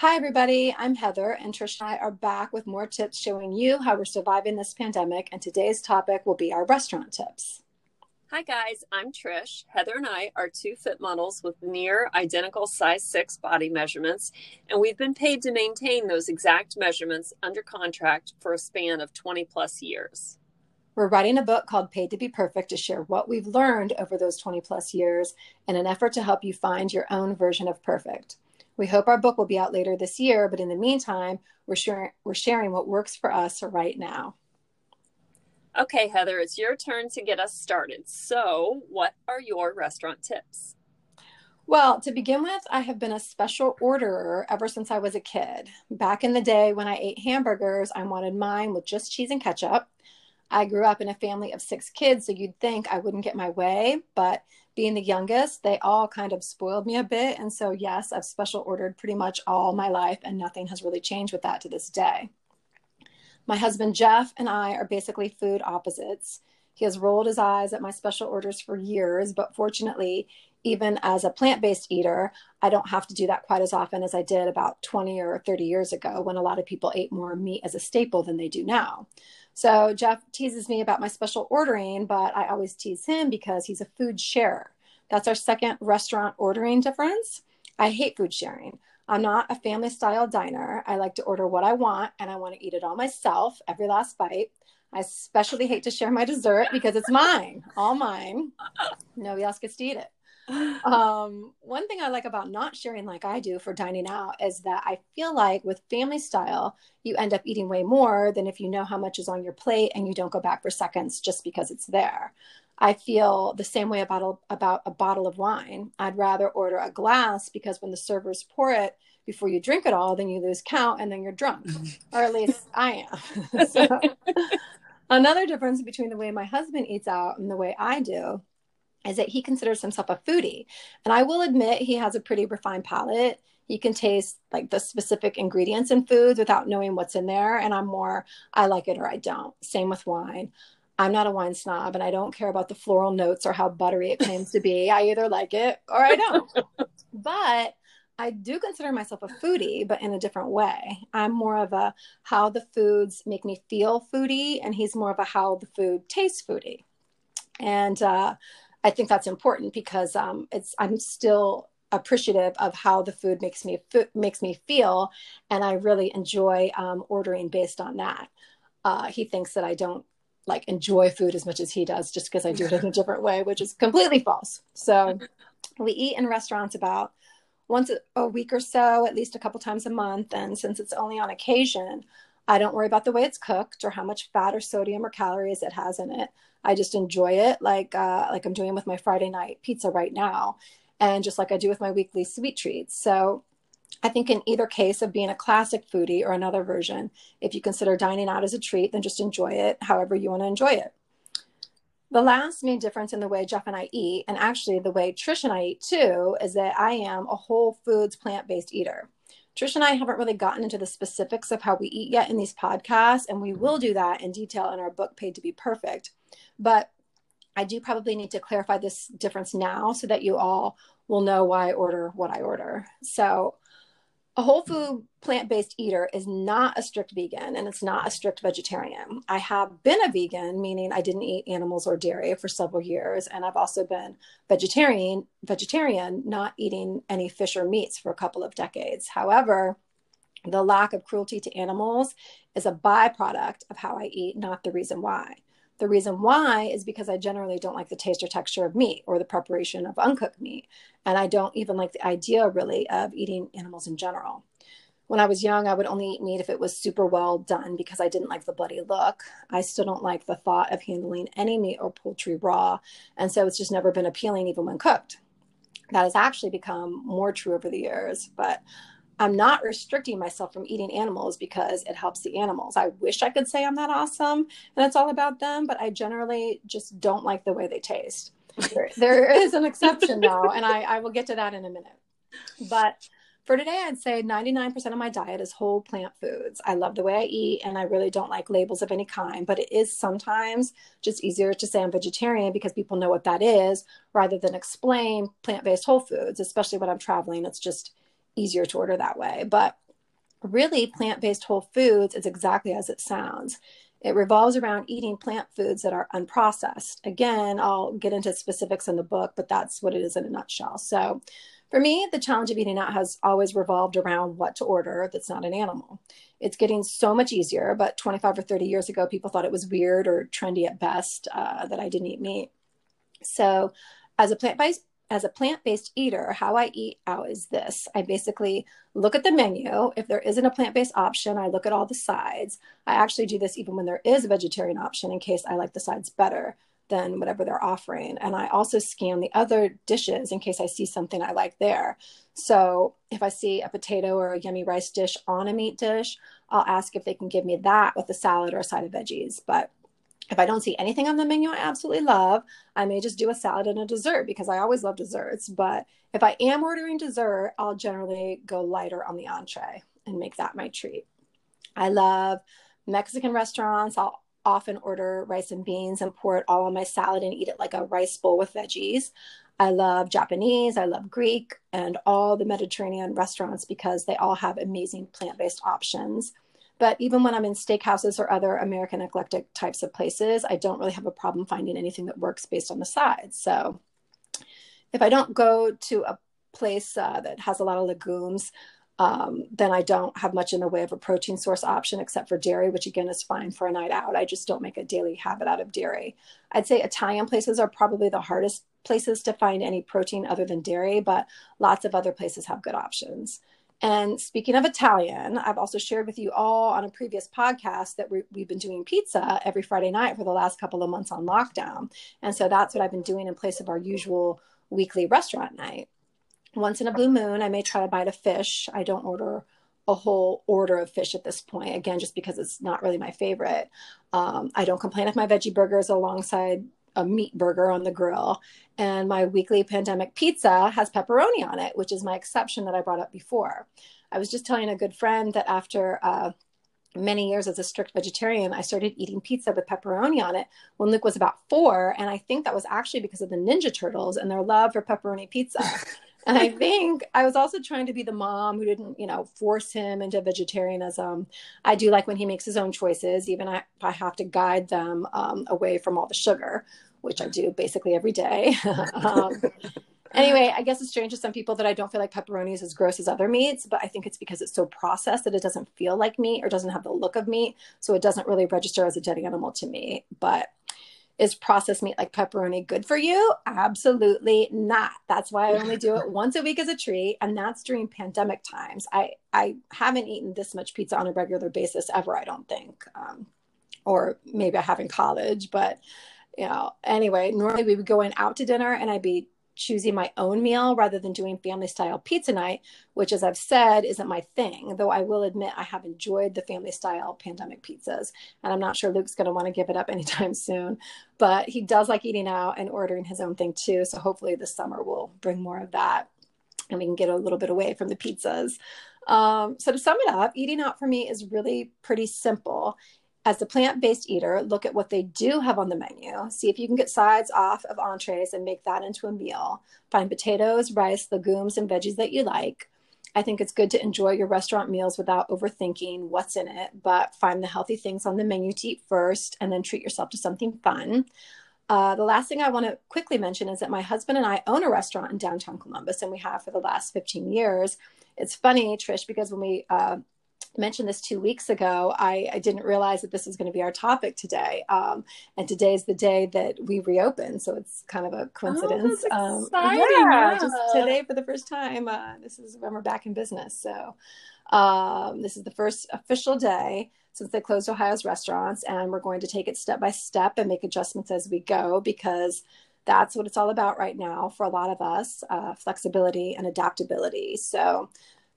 Hi, everybody. I'm Heather, and Trish and I are back with more tips showing you how we're surviving this pandemic. And today's topic will be our restaurant tips. Hi, guys. I'm Trish. Heather and I are two fit models with near identical size six body measurements, and we've been paid to maintain those exact measurements under contract for a span of 20 plus years. We're writing a book called Paid to Be Perfect to share what we've learned over those 20 plus years in an effort to help you find your own version of perfect. We hope our book will be out later this year, but in the meantime, we're sharing, we're sharing what works for us right now. Okay, Heather, it's your turn to get us started. So, what are your restaurant tips? Well, to begin with, I have been a special orderer ever since I was a kid. Back in the day when I ate hamburgers, I wanted mine with just cheese and ketchup. I grew up in a family of six kids, so you'd think I wouldn't get my way, but being the youngest, they all kind of spoiled me a bit. And so, yes, I've special ordered pretty much all my life, and nothing has really changed with that to this day. My husband Jeff and I are basically food opposites. He has rolled his eyes at my special orders for years, but fortunately, even as a plant based eater, I don't have to do that quite as often as I did about 20 or 30 years ago when a lot of people ate more meat as a staple than they do now. So Jeff teases me about my special ordering, but I always tease him because he's a food sharer. That's our second restaurant ordering difference. I hate food sharing. I'm not a family style diner. I like to order what I want and I want to eat it all myself, every last bite. I especially hate to share my dessert because it's mine, all mine. Nobody else gets to eat it. Um, one thing I like about not sharing like I do for dining out is that I feel like with family style, you end up eating way more than if you know how much is on your plate and you don't go back for seconds just because it's there. I feel the same way about a, about a bottle of wine. I'd rather order a glass because when the servers pour it before you drink it all, then you lose count and then you're drunk, or at least I am. so, another difference between the way my husband eats out and the way I do is that he considers himself a foodie. And I will admit he has a pretty refined palate. He can taste like the specific ingredients in foods without knowing what's in there. And I'm more, I like it or I don't. Same with wine. I'm not a wine snob and I don't care about the floral notes or how buttery it claims to be. I either like it or I don't. but I do consider myself a foodie, but in a different way. I'm more of a how the foods make me feel foodie, and he's more of a how the food tastes foodie. And uh, I think that's important because um, it's I'm still appreciative of how the food makes me makes me feel, and I really enjoy um, ordering based on that. Uh, he thinks that I don't like enjoy food as much as he does just because I do it in a different way, which is completely false. So we eat in restaurants about once a week or so, at least a couple times a month. And since it's only on occasion, I don't worry about the way it's cooked or how much fat or sodium or calories it has in it. I just enjoy it like uh, like I'm doing with my Friday night pizza right now, and just like I do with my weekly sweet treats. So I think in either case of being a classic foodie or another version, if you consider dining out as a treat, then just enjoy it however you want to enjoy it. The last main difference in the way Jeff and I eat, and actually the way Trish and I eat too, is that I am a whole foods plant based eater. Trish and I haven't really gotten into the specifics of how we eat yet in these podcasts, and we will do that in detail in our book, Paid to Be Perfect. But I do probably need to clarify this difference now so that you all will know why I order what I order. So, a whole food plant based eater is not a strict vegan and it's not a strict vegetarian. I have been a vegan, meaning I didn't eat animals or dairy for several years, and I've also been vegetarian, vegetarian, not eating any fish or meats for a couple of decades. However, the lack of cruelty to animals is a byproduct of how I eat, not the reason why. The reason why is because I generally don't like the taste or texture of meat or the preparation of uncooked meat. And I don't even like the idea really of eating animals in general. When I was young, I would only eat meat if it was super well done because I didn't like the bloody look. I still don't like the thought of handling any meat or poultry raw. And so it's just never been appealing, even when cooked. That has actually become more true over the years. But I'm not restricting myself from eating animals because it helps the animals. I wish I could say I'm that awesome and it's all about them, but I generally just don't like the way they taste. there, there is an exception though, and I, I will get to that in a minute. But for today, I'd say 99% of my diet is whole plant foods. I love the way I eat and I really don't like labels of any kind, but it is sometimes just easier to say I'm vegetarian because people know what that is rather than explain plant based whole foods, especially when I'm traveling. It's just easier to order that way. But really plant based whole foods is exactly as it sounds. It revolves around eating plant foods that are unprocessed. Again, I'll get into specifics in the book, but that's what it is in a nutshell. So, for me, the challenge of eating out has always revolved around what to order that's not an animal. It's getting so much easier, but 25 or 30 years ago, people thought it was weird or trendy at best uh, that I didn't eat meat. So, as a plant based as a plant-based eater, how I eat out is this. I basically look at the menu. If there isn't a plant-based option, I look at all the sides. I actually do this even when there is a vegetarian option in case I like the sides better than whatever they're offering. And I also scan the other dishes in case I see something I like there. So if I see a potato or a yummy rice dish on a meat dish, I'll ask if they can give me that with a salad or a side of veggies. But if I don't see anything on the menu I absolutely love, I may just do a salad and a dessert because I always love desserts. But if I am ordering dessert, I'll generally go lighter on the entree and make that my treat. I love Mexican restaurants. I'll often order rice and beans and pour it all on my salad and eat it like a rice bowl with veggies. I love Japanese, I love Greek, and all the Mediterranean restaurants because they all have amazing plant based options. But even when I'm in steakhouses or other American eclectic types of places, I don't really have a problem finding anything that works based on the sides. So if I don't go to a place uh, that has a lot of legumes, um, then I don't have much in the way of a protein source option except for dairy, which again is fine for a night out. I just don't make a daily habit out of dairy. I'd say Italian places are probably the hardest places to find any protein other than dairy, but lots of other places have good options. And speaking of Italian, I've also shared with you all on a previous podcast that we have been doing pizza every Friday night for the last couple of months on lockdown. And so that's what I've been doing in place of our usual weekly restaurant night. Once in a blue moon, I may try to bite a fish. I don't order a whole order of fish at this point, again, just because it's not really my favorite. Um, I don't complain if my veggie burgers alongside a meat burger on the grill. And my weekly pandemic pizza has pepperoni on it, which is my exception that I brought up before. I was just telling a good friend that after uh, many years as a strict vegetarian, I started eating pizza with pepperoni on it when Luke was about four. And I think that was actually because of the Ninja Turtles and their love for pepperoni pizza. and I think I was also trying to be the mom who didn't, you know, force him into vegetarianism. I do like when he makes his own choices, even if I have to guide them um, away from all the sugar, which I do basically every day. um, anyway, I guess it's strange to some people that I don't feel like pepperoni is as gross as other meats, but I think it's because it's so processed that it doesn't feel like meat or doesn't have the look of meat. So it doesn't really register as a dead animal to me. But is processed meat like pepperoni good for you? Absolutely not. That's why I only do it once a week as a treat, and that's during pandemic times. I I haven't eaten this much pizza on a regular basis ever. I don't think, um, or maybe I have in college, but you know. Anyway, normally we would go in out to dinner, and I'd be choosing my own meal rather than doing family style pizza night, which, as I've said, isn't my thing. Though I will admit I have enjoyed the family style pandemic pizzas, and I'm not sure Luke's going to want to give it up anytime soon. But he does like eating out and ordering his own thing too. So hopefully this summer will bring more of that and we can get a little bit away from the pizzas. Um, so to sum it up, eating out for me is really pretty simple as a plant based eater, look at what they do have on the menu. See if you can get sides off of entrees and make that into a meal. Find potatoes, rice, legumes, and veggies that you like. I think it's good to enjoy your restaurant meals without overthinking what's in it, but find the healthy things on the menu to eat first and then treat yourself to something fun. Uh, the last thing I want to quickly mention is that my husband and I own a restaurant in downtown Columbus, and we have for the last 15 years. It's funny, Trish, because when we uh, mentioned this two weeks ago, I, I didn't realize that this was going to be our topic today. Um, and today is the day that we reopen. So it's kind of a coincidence. Oh, um, yeah, just today for the first time. Uh, this is when we're back in business. So um, this is the first official day since they closed Ohio's restaurants. And we're going to take it step by step and make adjustments as we go because that's what it's all about right now for a lot of us uh, flexibility and adaptability. So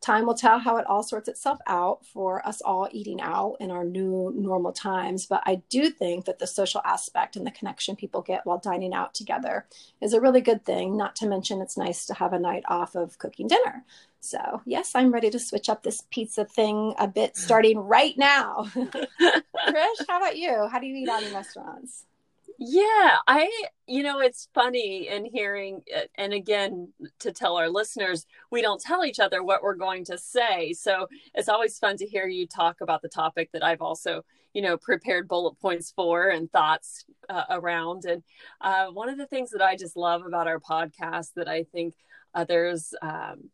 time will tell how it all sorts itself out for us all eating out in our new normal times. But I do think that the social aspect and the connection people get while dining out together is a really good thing. Not to mention, it's nice to have a night off of cooking dinner. So, yes, I'm ready to switch up this pizza thing a bit starting right now. Trish, how about you? How do you eat out in restaurants? Yeah, I, you know, it's funny in hearing, and again, to tell our listeners, we don't tell each other what we're going to say. So it's always fun to hear you talk about the topic that I've also, you know, prepared bullet points for and thoughts uh, around. And uh, one of the things that I just love about our podcast that I think others, um,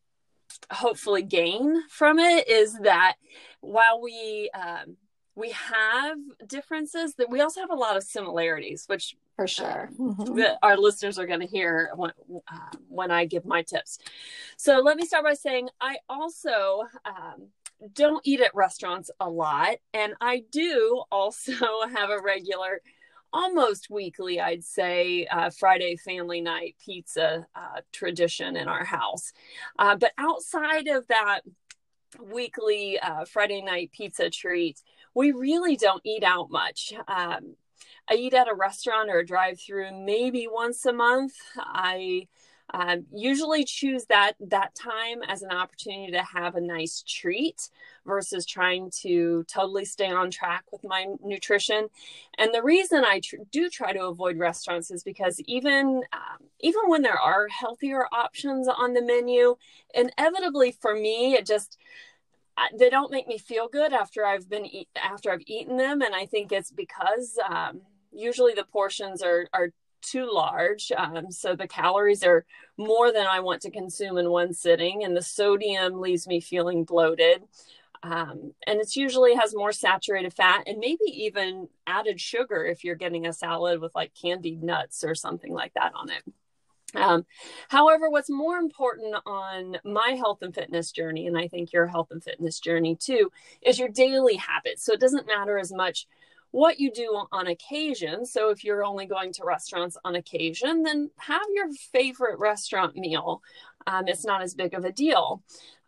hopefully gain from it is that while we um, we have differences that we also have a lot of similarities which for sure mm-hmm. our listeners are going to hear when, uh, when i give my tips so let me start by saying i also um, don't eat at restaurants a lot and i do also have a regular almost weekly, I'd say, uh, Friday family night pizza uh, tradition in our house. Uh, but outside of that weekly uh, Friday night pizza treat, we really don't eat out much. Um, I eat at a restaurant or a drive through maybe once a month. I um, usually choose that that time as an opportunity to have a nice treat versus trying to totally stay on track with my nutrition and the reason i tr- do try to avoid restaurants is because even um, even when there are healthier options on the menu inevitably for me it just they don't make me feel good after I've been eat, after I've eaten them, and I think it's because um, usually the portions are are too large. Um, so the calories are more than I want to consume in one sitting, and the sodium leaves me feeling bloated. Um, and it usually has more saturated fat and maybe even added sugar if you're getting a salad with like candied nuts or something like that on it. Um, however, what's more important on my health and fitness journey, and I think your health and fitness journey too, is your daily habits. So it doesn't matter as much what you do on occasion. So if you're only going to restaurants on occasion, then have your favorite restaurant meal. Um, it's not as big of a deal.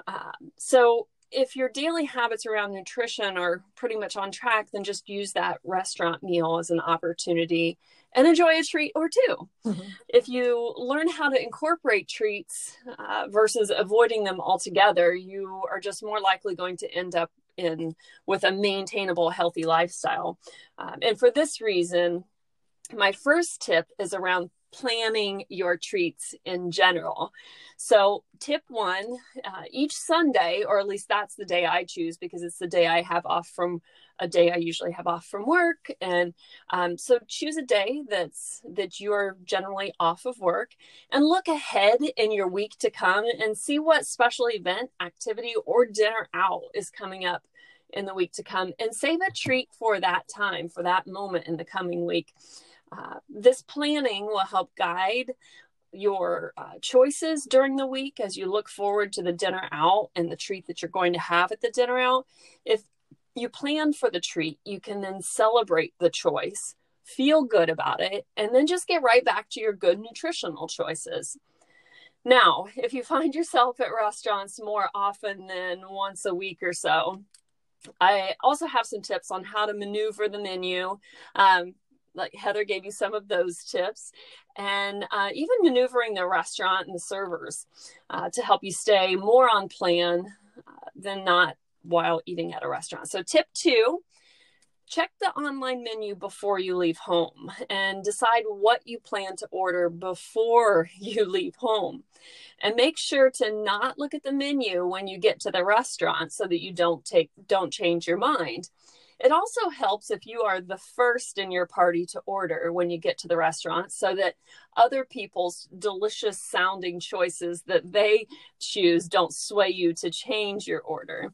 Uh, so if your daily habits around nutrition are pretty much on track, then just use that restaurant meal as an opportunity and enjoy a treat or 2 mm-hmm. If you learn how to incorporate treats uh, versus avoiding them altogether, you are just more likely going to end up in with a maintainable healthy lifestyle um, and for this reason my first tip is around planning your treats in general. So, tip one uh, each Sunday, or at least that's the day I choose because it's the day I have off from a day I usually have off from work. And um, so, choose a day that's that you're generally off of work and look ahead in your week to come and see what special event, activity, or dinner out is coming up in the week to come and save a treat for that time, for that moment in the coming week. Uh, this planning will help guide your uh, choices during the week as you look forward to the dinner out and the treat that you're going to have at the dinner out. If you plan for the treat, you can then celebrate the choice, feel good about it, and then just get right back to your good nutritional choices. Now, if you find yourself at restaurants more often than once a week or so, I also have some tips on how to maneuver the menu. Um, like Heather gave you some of those tips, and uh, even maneuvering the restaurant and the servers uh, to help you stay more on plan uh, than not while eating at a restaurant. So, tip two check the online menu before you leave home and decide what you plan to order before you leave home. And make sure to not look at the menu when you get to the restaurant so that you don't take don't change your mind. It also helps if you are the first in your party to order when you get to the restaurant so that other people's delicious sounding choices that they choose don't sway you to change your order.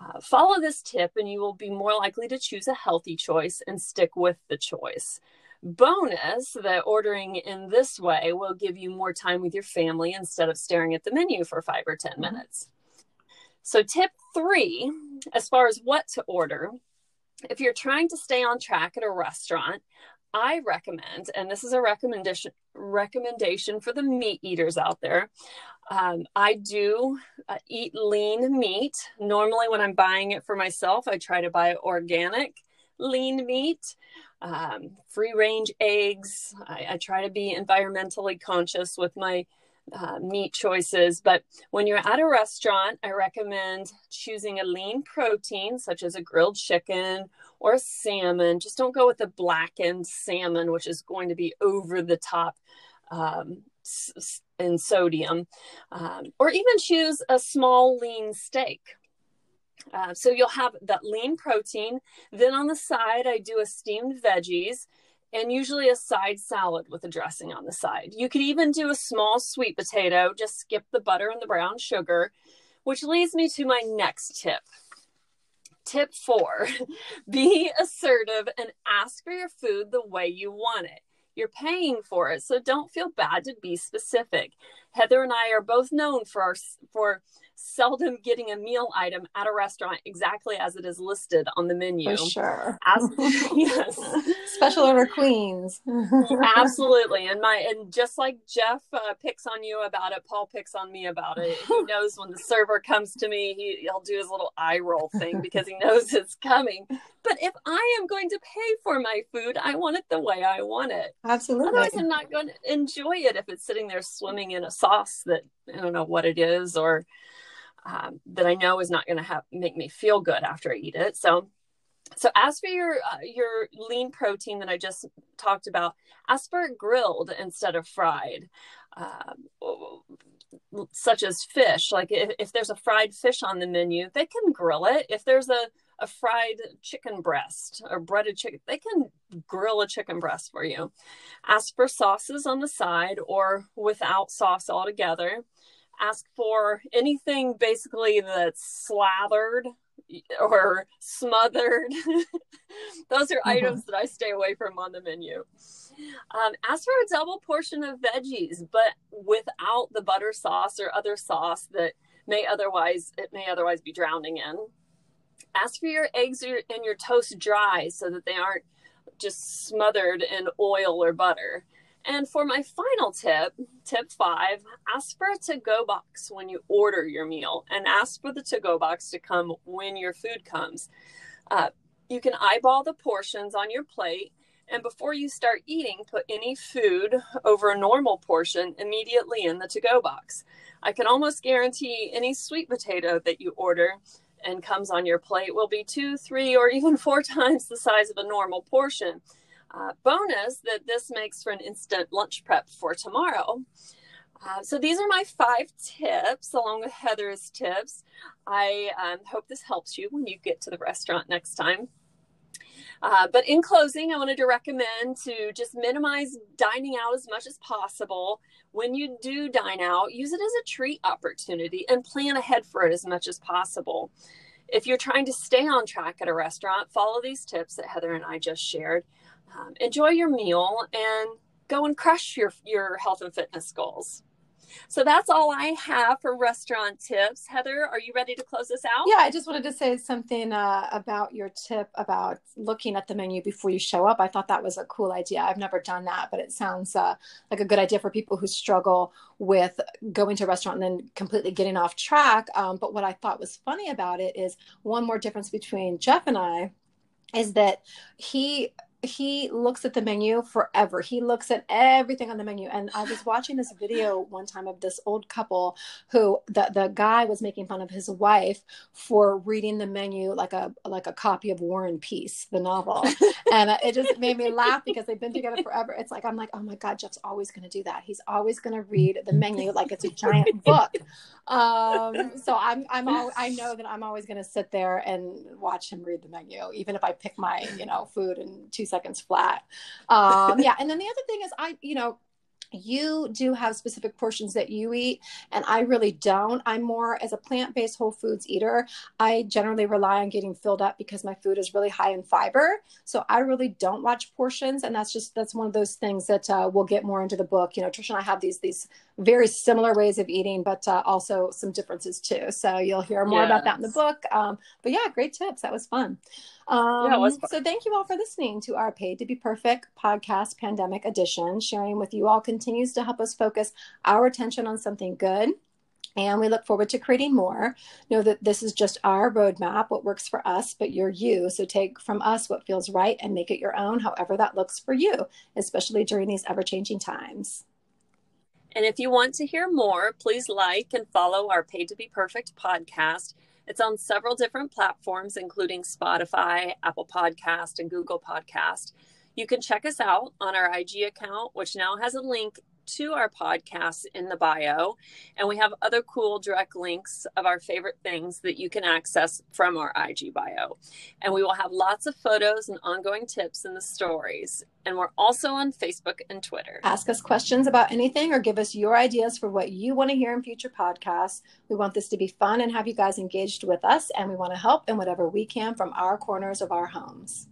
Uh, follow this tip and you will be more likely to choose a healthy choice and stick with the choice. Bonus that ordering in this way will give you more time with your family instead of staring at the menu for five or 10 mm-hmm. minutes. So, tip three, as far as what to order, if you're trying to stay on track at a restaurant, I recommend, and this is a recommendation recommendation for the meat eaters out there. Um, I do uh, eat lean meat. Normally, when I'm buying it for myself, I try to buy organic lean meat, um, free range eggs. I, I, try to be environmentally conscious with my uh, meat choices. But when you're at a restaurant, I recommend choosing a lean protein, such as a grilled chicken or salmon. Just don't go with the blackened salmon, which is going to be over the top um, in sodium, um, or even choose a small lean steak. Uh, so you'll have that lean protein. Then on the side, I do a steamed veggies and usually a side salad with a dressing on the side. You could even do a small sweet potato, just skip the butter and the brown sugar, which leads me to my next tip. Tip four be assertive and ask for your food the way you want it. You're paying for it, so don't feel bad to be specific. Heather and I are both known for our for seldom getting a meal item at a restaurant exactly as it is listed on the menu. For sure. As, yes. Special order queens. Absolutely. And my and just like Jeff uh, picks on you about it, Paul picks on me about it. He knows when the server comes to me, he, he'll do his little eye roll thing because he knows it's coming. But if I am going to pay for my food, I want it the way I want it. Absolutely. Otherwise, I'm not going to enjoy it if it's sitting there swimming in a sauce that I don't know what it is or um, that I know is not going to make me feel good after I eat it. So, so as for your uh, your lean protein that I just talked about, ask for grilled instead of fried, um, such as fish. Like if, if there's a fried fish on the menu, they can grill it. If there's a a fried chicken breast or breaded chicken, they can grill a chicken breast for you. Ask for sauces on the side or without sauce altogether ask for anything basically that's slathered or smothered. Those are mm-hmm. items that I stay away from on the menu. Um, ask for a double portion of veggies, but without the butter sauce or other sauce that may otherwise it may otherwise be drowning in. Ask for your eggs and your toast dry so that they aren't just smothered in oil or butter. And for my final tip, tip five, ask for a to go box when you order your meal and ask for the to go box to come when your food comes. Uh, you can eyeball the portions on your plate. And before you start eating, put any food over a normal portion immediately in the to go box. I can almost guarantee any sweet potato that you order and comes on your plate will be two, three, or even four times the size of a normal portion. Uh, bonus that this makes for an instant lunch prep for tomorrow. Uh, so these are my five tips along with Heather's tips. I um, hope this helps you when you get to the restaurant next time. Uh, but in closing, I wanted to recommend to just minimize dining out as much as possible. When you do dine out, use it as a treat opportunity and plan ahead for it as much as possible. If you're trying to stay on track at a restaurant, follow these tips that Heather and I just shared um, enjoy your meal and go and crush your your health and fitness goals. So that's all I have for restaurant tips. Heather, are you ready to close this out? Yeah, I just wanted to say something uh, about your tip about looking at the menu before you show up. I thought that was a cool idea. I've never done that, but it sounds uh, like a good idea for people who struggle with going to a restaurant and then completely getting off track. Um, but what I thought was funny about it is one more difference between Jeff and I is that he he looks at the menu forever. He looks at everything on the menu. And I was watching this video one time of this old couple who the, the guy was making fun of his wife for reading the menu like a like a copy of War and Peace, the novel. and it just made me laugh because they've been together forever. It's like I'm like, oh my God, Jeff's always gonna do that. He's always gonna read the menu like it's a giant book. Um, so I'm I'm all, I know that I'm always gonna sit there and watch him read the menu, even if I pick my, you know, food and two seconds flat. Um, yeah. And then the other thing is I, you know, you do have specific portions that you eat and i really don't. I'm more as a plant-based whole foods eater i generally rely on getting filled up because my food is really high in fiber. So i really don't watch portions and that's just that's one of those things that uh, we'll get more into the book. You know trish and i have these these very similar ways of eating but uh, also some differences too. So you'll hear more yes. about that in the book. Um, but yeah great tips. That was fun. Um, yeah, so thank you all for listening to our Paid to Be Perfect podcast pandemic edition. Sharing with you all continues to help us focus our attention on something good. And we look forward to creating more. Know that this is just our roadmap, what works for us, but you're you. So take from us what feels right and make it your own, however that looks for you, especially during these ever changing times. And if you want to hear more, please like and follow our Paid to Be Perfect podcast. It's on several different platforms, including Spotify, Apple Podcast, and Google Podcast. You can check us out on our IG account, which now has a link to our podcast in the bio. And we have other cool direct links of our favorite things that you can access from our IG bio. And we will have lots of photos and ongoing tips in the stories. And we're also on Facebook and Twitter. Ask us questions about anything or give us your ideas for what you want to hear in future podcasts. We want this to be fun and have you guys engaged with us, and we want to help in whatever we can from our corners of our homes.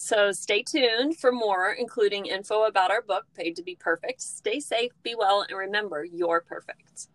So stay tuned for more, including info about our book, Paid to Be Perfect. Stay safe, be well, and remember, you're perfect.